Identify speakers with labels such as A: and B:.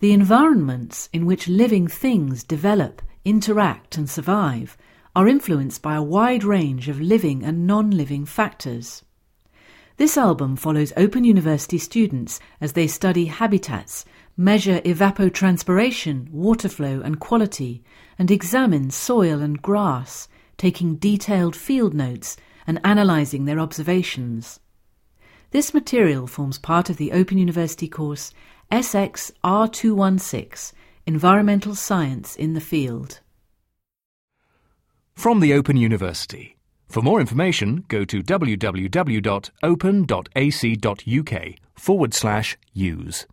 A: The environments in which living things develop, interact, and survive are influenced by a wide range of living and non living factors. This album follows Open University students as they study habitats, measure evapotranspiration, water flow, and quality, and examine soil and grass, taking detailed field notes and analysing their observations. This material forms part of the Open University course SX R216 Environmental Science in the Field.
B: From the Open University. For more information, go to www.open.ac.uk forward slash use.